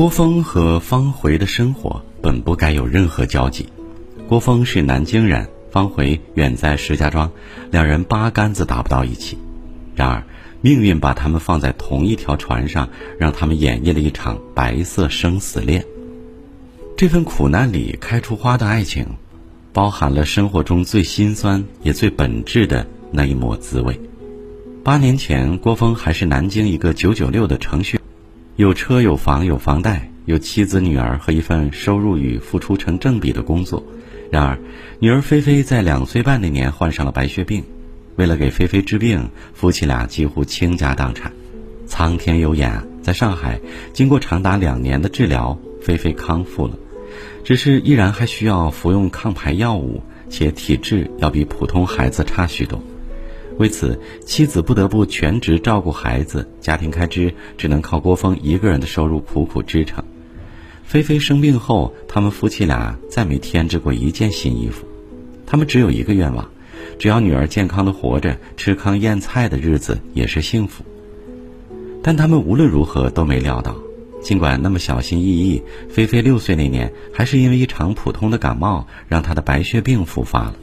郭峰和方回的生活本不该有任何交集。郭峰是南京人，方回远在石家庄，两人八竿子打不到一起。然而，命运把他们放在同一条船上，让他们演绎了一场白色生死恋。这份苦难里开出花的爱情，包含了生活中最心酸也最本质的那一抹滋味。八年前，郭峰还是南京一个九九六的程序员。有车有房有房贷，有妻子女儿和一份收入与付出成正比的工作。然而，女儿菲菲在两岁半那年患上了白血病，为了给菲菲治病，夫妻俩几乎倾家荡产。苍天有眼，在上海，经过长达两年的治疗，菲菲康复了，只是依然还需要服用抗排药物，且体质要比普通孩子差许多。为此，妻子不得不全职照顾孩子，家庭开支只能靠郭峰一个人的收入苦苦支撑。菲菲生病后，他们夫妻俩再没添置过一件新衣服。他们只有一个愿望：只要女儿健康的活着，吃糠咽菜的日子也是幸福。但他们无论如何都没料到，尽管那么小心翼翼，菲菲六岁那年，还是因为一场普通的感冒，让她的白血病复发了。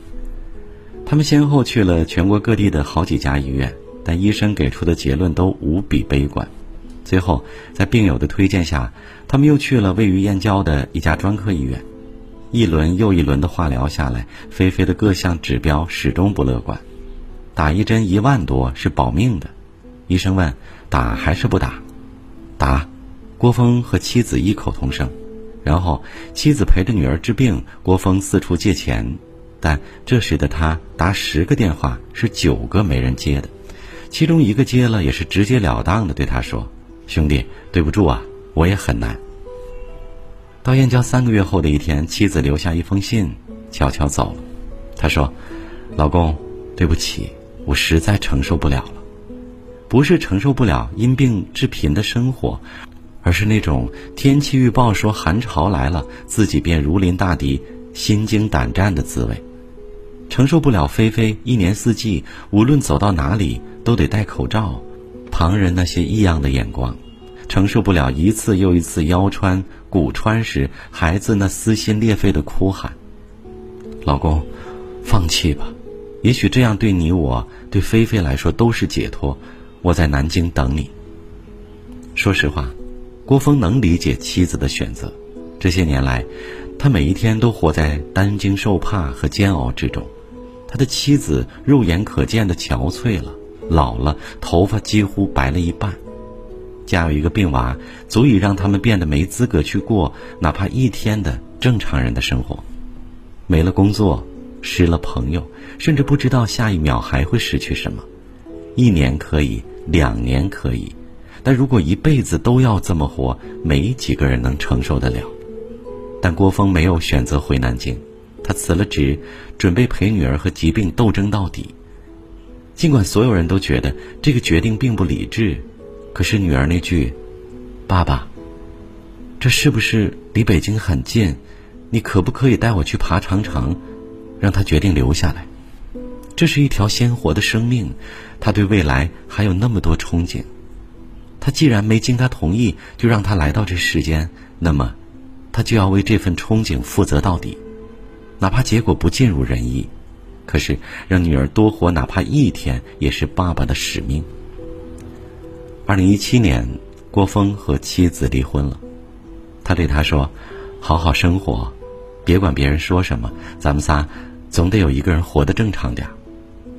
他们先后去了全国各地的好几家医院，但医生给出的结论都无比悲观。最后，在病友的推荐下，他们又去了位于燕郊的一家专科医院。一轮又一轮的化疗下来，菲菲的各项指标始终不乐观。打一针一万多是保命的，医生问：打还是不打？打。郭峰和妻子异口同声。然后，妻子陪着女儿治病，郭峰四处借钱。但这时的他打十个电话是九个没人接的，其中一个接了也是直截了当的对他说：“兄弟，对不住啊，我也很难。”到燕郊三个月后的一天，妻子留下一封信，悄悄走了。他说：“老公，对不起，我实在承受不了了，不是承受不了因病致贫的生活，而是那种天气预报说寒潮来了，自己便如临大敌，心惊胆战的滋味。”承受不了菲菲一年四季无论走到哪里都得戴口罩，旁人那些异样的眼光；承受不了一次又一次腰穿骨穿时孩子那撕心裂肺的哭喊。老公，放弃吧，也许这样对你我对菲菲来说都是解脱。我在南京等你。说实话，郭峰能理解妻子的选择。这些年来，他每一天都活在担惊受怕和煎熬之中。的妻子肉眼可见的憔悴了，老了，头发几乎白了一半。家有一个病娃，足以让他们变得没资格去过哪怕一天的正常人的生活。没了工作，失了朋友，甚至不知道下一秒还会失去什么。一年可以，两年可以，但如果一辈子都要这么活，没几个人能承受得了。但郭峰没有选择回南京。他辞了职，准备陪女儿和疾病斗争到底。尽管所有人都觉得这个决定并不理智，可是女儿那句“爸爸，这是不是离北京很近？你可不可以带我去爬长城？”让他决定留下来。这是一条鲜活的生命，他对未来还有那么多憧憬。他既然没经他同意就让他来到这世间，那么他就要为这份憧憬负责到底。哪怕结果不尽如人意，可是让女儿多活哪怕一天，也是爸爸的使命。二零一七年，郭峰和妻子离婚了。他对她说：“好好生活，别管别人说什么，咱们仨总得有一个人活得正常点。”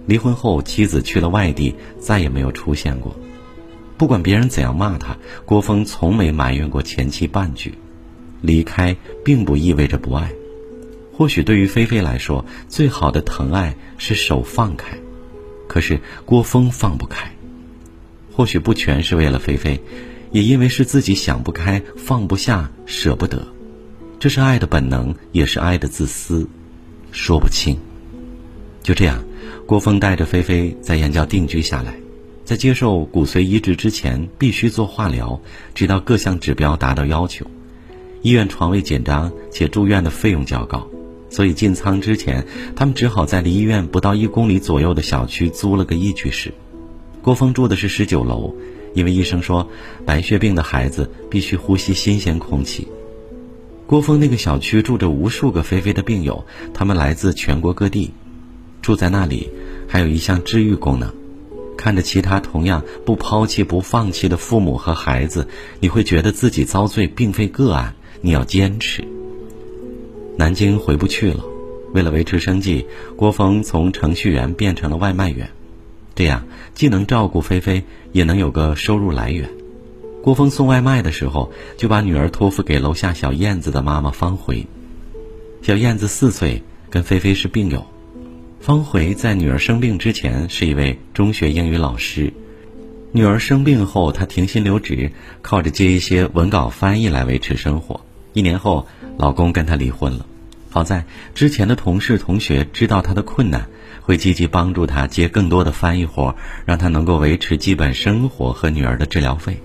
离婚后，妻子去了外地，再也没有出现过。不管别人怎样骂他，郭峰从没埋怨过前妻半句。离开并不意味着不爱。或许对于菲菲来说，最好的疼爱是手放开，可是郭峰放不开。或许不全是为了菲菲，也因为是自己想不开、放不下、舍不得。这是爱的本能，也是爱的自私，说不清。就这样，郭峰带着菲菲在燕郊定居下来，在接受骨髓移植之前，必须做化疗，直到各项指标达到要求。医院床位紧张，且住院的费用较高。所以进仓之前，他们只好在离医院不到一公里左右的小区租了个一居室。郭峰住的是十九楼，因为医生说，白血病的孩子必须呼吸新鲜空气。郭峰那个小区住着无数个菲菲的病友，他们来自全国各地，住在那里还有一项治愈功能。看着其他同样不抛弃、不放弃的父母和孩子，你会觉得自己遭罪并非个案，你要坚持。南京回不去了，为了维持生计，郭峰从程序员变成了外卖员，这样既能照顾菲菲，也能有个收入来源。郭峰送外卖的时候，就把女儿托付给楼下小燕子的妈妈方回。小燕子四岁，跟菲菲是病友。方回在女儿生病之前是一位中学英语老师，女儿生病后，他停薪留职，靠着接一些文稿翻译来维持生活。一年后，老公跟她离婚了。好在之前的同事同学知道她的困难，会积极帮助她接更多的翻译活，让她能够维持基本生活和女儿的治疗费。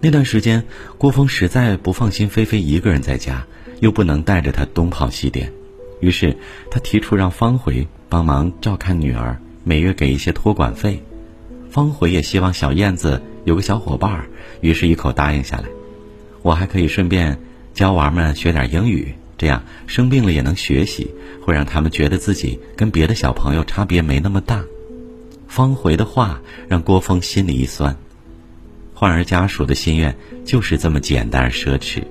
那段时间，郭峰实在不放心菲菲一个人在家，又不能带着她东跑西颠。于是，他提出让方回帮忙照看女儿，每月给一些托管费。方回也希望小燕子有个小伙伴，于是一口答应下来。我还可以顺便教娃们学点英语，这样生病了也能学习，会让他们觉得自己跟别的小朋友差别没那么大。方回的话让郭峰心里一酸。患儿家属的心愿就是这么简单而奢侈，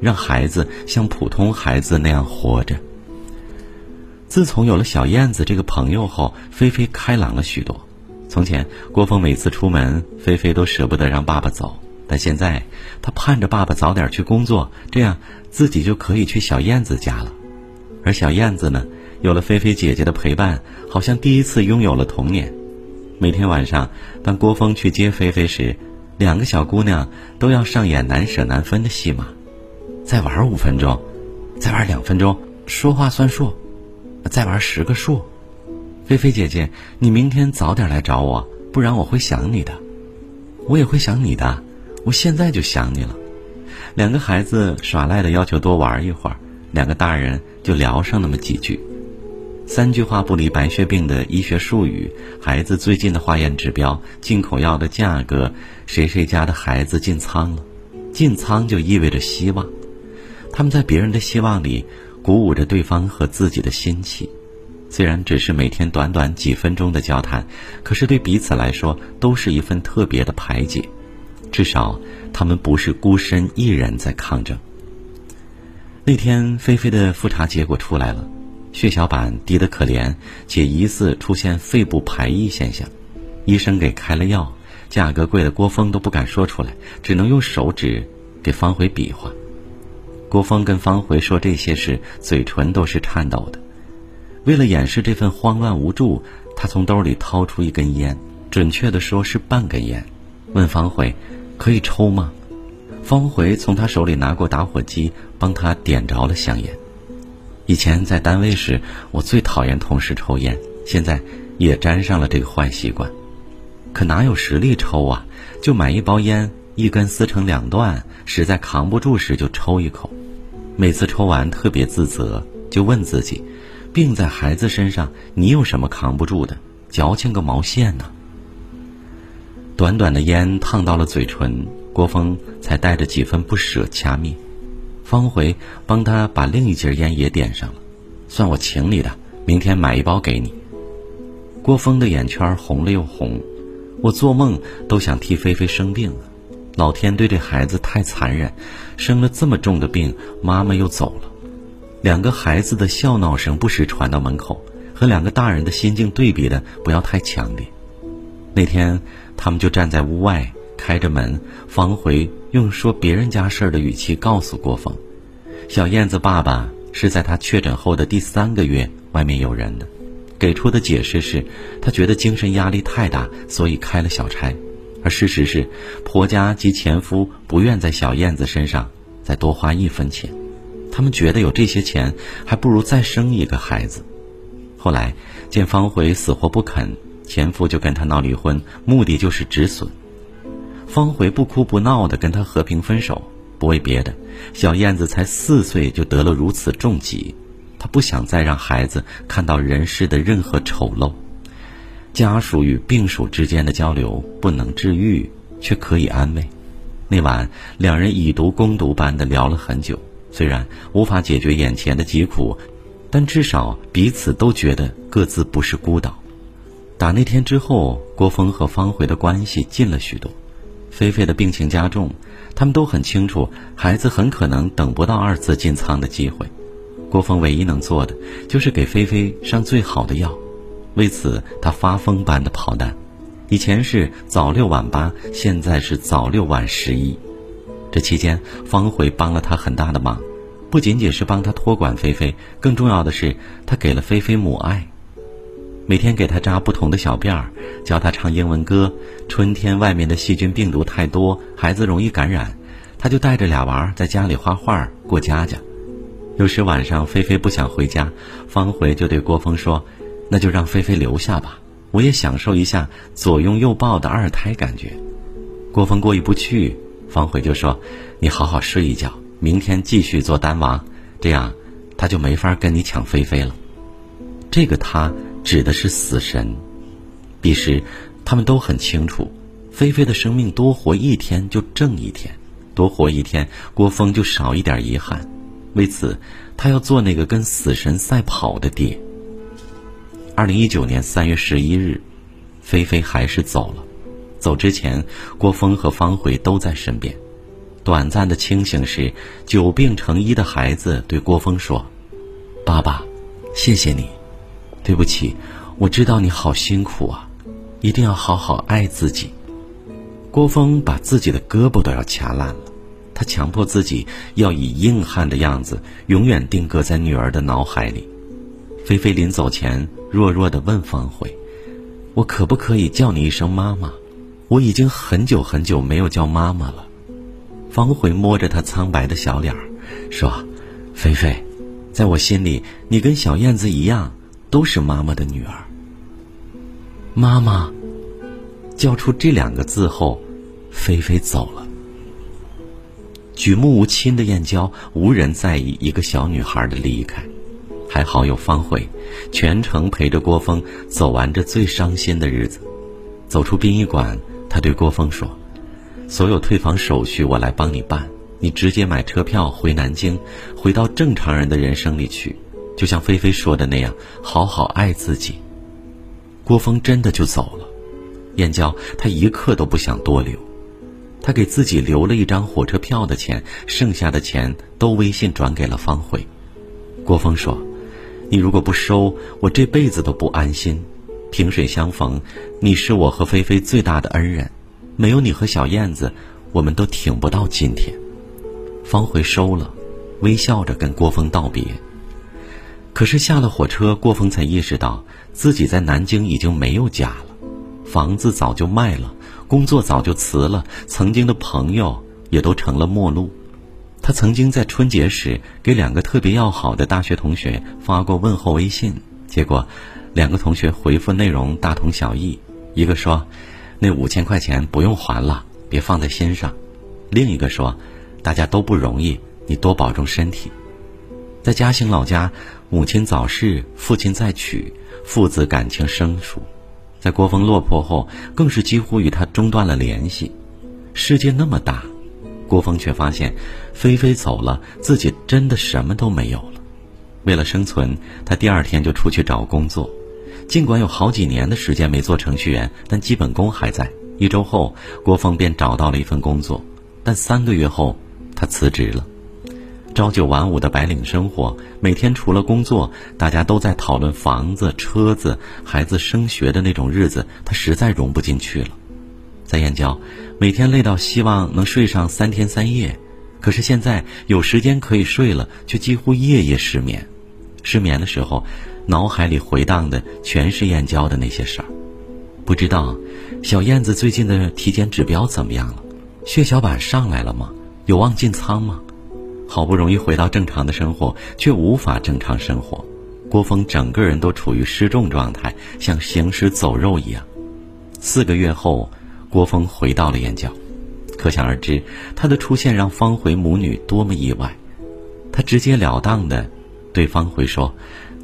让孩子像普通孩子那样活着。自从有了小燕子这个朋友后，菲菲开朗了许多。从前，郭峰每次出门，菲菲都舍不得让爸爸走，但现在，他盼着爸爸早点去工作，这样自己就可以去小燕子家了。而小燕子呢，有了菲菲姐姐的陪伴，好像第一次拥有了童年。每天晚上，当郭峰去接菲菲时，两个小姑娘都要上演难舍难分的戏码。再玩五分钟，再玩两分钟，说话算数。再玩十个数，菲菲姐姐，你明天早点来找我，不然我会想你的。我也会想你的，我现在就想你了。两个孩子耍赖的要求多玩一会儿，两个大人就聊上那么几句，三句话不离白血病的医学术语，孩子最近的化验指标，进口药的价格，谁谁家的孩子进仓了，进仓就意味着希望，他们在别人的希望里。鼓舞着对方和自己的心气，虽然只是每天短短几分钟的交谈，可是对彼此来说都是一份特别的排解。至少他们不是孤身一人在抗争。那天，菲菲的复查结果出来了，血小板低得可怜，且疑似出现肺部排异现象。医生给开了药，价格贵的郭峰都不敢说出来，只能用手指给方回比划。郭峰跟方回说这些时，嘴唇都是颤抖的。为了掩饰这份慌乱无助，他从兜里掏出一根烟，准确的说是半根烟，问方回：“可以抽吗？”方回从他手里拿过打火机，帮他点着了香烟。以前在单位时，我最讨厌同事抽烟，现在也沾上了这个坏习惯。可哪有实力抽啊？就买一包烟，一根撕成两段，实在扛不住时就抽一口。每次抽完特别自责，就问自己：病在孩子身上，你有什么扛不住的？矫情个毛线呢？短短的烟烫到了嘴唇，郭峰才带着几分不舍掐灭。方回帮他把另一截烟也点上了，算我请你的，明天买一包给你。郭峰的眼圈红了又红，我做梦都想替菲菲生病了。老天对这孩子太残忍，生了这么重的病，妈妈又走了，两个孩子的笑闹声不时传到门口，和两个大人的心境对比的不要太强烈。那天，他们就站在屋外，开着门，方回用说别人家事儿的语气告诉郭峰：“小燕子爸爸是在他确诊后的第三个月，外面有人的，给出的解释是，他觉得精神压力太大，所以开了小差。”而事实是，婆家及前夫不愿在小燕子身上再多花一分钱，他们觉得有这些钱，还不如再生一个孩子。后来见方回死活不肯，前夫就跟他闹离婚，目的就是止损。方回不哭不闹的跟他和平分手，不为别的，小燕子才四岁就得了如此重疾，他不想再让孩子看到人世的任何丑陋。家属与病属之间的交流不能治愈，却可以安慰。那晚，两人以毒攻毒般的聊了很久。虽然无法解决眼前的疾苦，但至少彼此都觉得各自不是孤岛。打那天之后，郭峰和方回的关系近了许多。菲菲的病情加重，他们都很清楚，孩子很可能等不到二次进仓的机会。郭峰唯一能做的，就是给菲菲上最好的药。为此，他发疯般的跑单，以前是早六晚八，现在是早六晚十一。这期间，方回帮了他很大的忙，不仅仅是帮他托管菲菲，更重要的是，他给了菲菲母爱。每天给他扎不同的小辫儿，教他唱英文歌。春天外面的细菌病毒太多，孩子容易感染，他就带着俩娃在家里画画过家家。有时晚上菲菲不想回家，方回就对郭峰说：“那就让菲菲留下吧，我也享受一下左拥右抱的二胎感觉。”郭峰过意不去。方回就说：“你好好睡一觉，明天继续做单王，这样他就没法跟你抢菲菲了。”这个他指的是死神。彼时，他们都很清楚，菲菲的生命多活一天就挣一天，多活一天，郭峰就少一点遗憾。为此，他要做那个跟死神赛跑的爹。二零一九年三月十一日，菲菲还是走了。走之前，郭峰和方茴都在身边。短暂的清醒时，久病成医的孩子对郭峰说：“爸爸，谢谢你。对不起，我知道你好辛苦啊，一定要好好爱自己。”郭峰把自己的胳膊都要掐烂了，他强迫自己要以硬汉的样子永远定格在女儿的脑海里。菲菲临走前弱弱的问方茴：“我可不可以叫你一声妈妈？”我已经很久很久没有叫妈妈了。方茴摸着她苍白的小脸儿，说：“菲菲，在我心里，你跟小燕子一样，都是妈妈的女儿。”妈妈叫出这两个字后，菲菲走了。举目无亲的燕郊，无人在意一个小女孩的离开，还好有方回，全程陪着郭峰走完这最伤心的日子，走出殡仪馆。他对郭峰说：“所有退房手续我来帮你办，你直接买车票回南京，回到正常人的人生里去，就像菲菲说的那样，好好爱自己。”郭峰真的就走了，燕郊他一刻都不想多留，他给自己留了一张火车票的钱，剩下的钱都微信转给了方慧。郭峰说：“你如果不收，我这辈子都不安心。”萍水相逢，你是我和菲菲最大的恩人，没有你和小燕子，我们都挺不到今天。方回收了，微笑着跟郭峰道别。可是下了火车，郭峰才意识到自己在南京已经没有家了，房子早就卖了，工作早就辞了，曾经的朋友也都成了陌路。他曾经在春节时给两个特别要好的大学同学发过问候微信，结果。两个同学回复内容大同小异，一个说：“那五千块钱不用还了，别放在心上。”另一个说：“大家都不容易，你多保重身体。”在嘉兴老家，母亲早逝，父亲再娶，父子感情生疏。在郭峰落魄后，更是几乎与他中断了联系。世界那么大，郭峰却发现，菲菲走了，自己真的什么都没有了。为了生存，他第二天就出去找工作。尽管有好几年的时间没做程序员，但基本功还在。一周后，郭峰便找到了一份工作，但三个月后，他辞职了。朝九晚五的白领生活，每天除了工作，大家都在讨论房子、车子、孩子升学的那种日子，他实在融不进去了。在燕郊，每天累到希望能睡上三天三夜，可是现在有时间可以睡了，却几乎夜夜失眠。失眠的时候。脑海里回荡的全是燕郊的那些事儿，不知道小燕子最近的体检指标怎么样了？血小板上来了吗？有望进仓吗？好不容易回到正常的生活，却无法正常生活。郭峰整个人都处于失重状态，像行尸走肉一样。四个月后，郭峰回到了燕郊，可想而知，他的出现让方回母女多么意外。他直截了当的对方回说。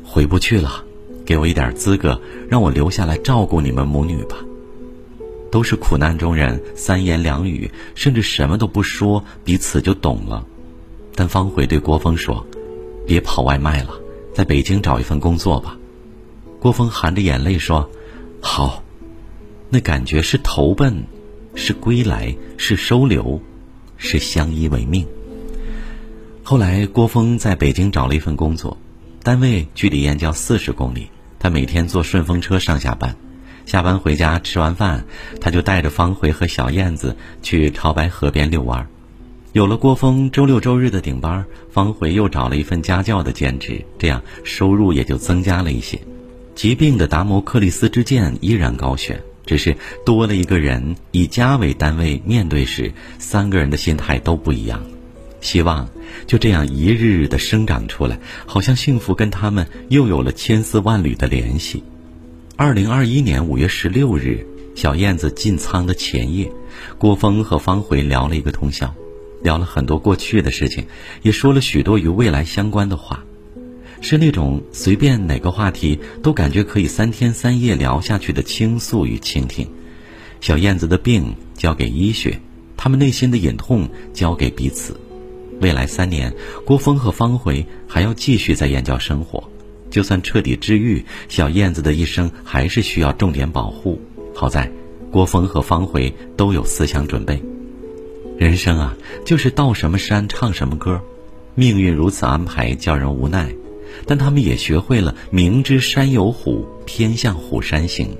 回不去了，给我一点资格，让我留下来照顾你们母女吧。都是苦难中人，三言两语甚至什么都不说，彼此就懂了。但方回对郭峰说：“别跑外卖了，在北京找一份工作吧。”郭峰含着眼泪说：“好。”那感觉是投奔，是归来，是收留，是相依为命。后来，郭峰在北京找了一份工作，单位距离燕郊四十公里，他每天坐顺风车上下班。下班回家吃完饭，他就带着方回和小燕子去潮白河边遛弯。有了郭峰周六周日的顶班，方回又找了一份家教的兼职，这样收入也就增加了一些。疾病的达摩克利斯之剑依然高悬。只是多了一个人，以家为单位面对时，三个人的心态都不一样。希望就这样一日日的生长出来，好像幸福跟他们又有了千丝万缕的联系。二零二一年五月十六日，小燕子进仓的前夜，郭峰和方回聊了一个通宵，聊了很多过去的事情，也说了许多与未来相关的话。是那种随便哪个话题都感觉可以三天三夜聊下去的倾诉与倾听。小燕子的病交给医学，他们内心的隐痛交给彼此。未来三年，郭峰和方回还要继续在燕郊生活。就算彻底治愈，小燕子的一生还是需要重点保护。好在，郭峰和方回都有思想准备。人生啊，就是到什么山唱什么歌，命运如此安排，叫人无奈。但他们也学会了明知山有虎，偏向虎山行。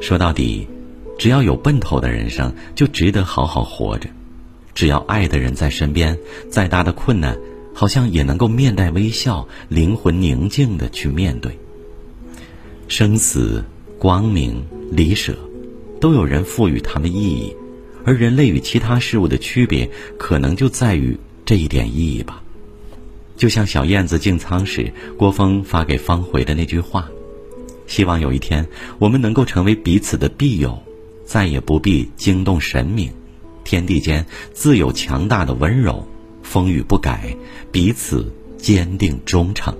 说到底，只要有奔头的人生，就值得好好活着。只要爱的人在身边，再大的困难，好像也能够面带微笑，灵魂宁静的去面对。生死、光明、离舍，都有人赋予他们意义，而人类与其他事物的区别，可能就在于这一点意义吧。就像小燕子进仓时，郭峰发给方回的那句话：“希望有一天，我们能够成为彼此的庇佑，再也不必惊动神明，天地间自有强大的温柔，风雨不改，彼此坚定忠诚。”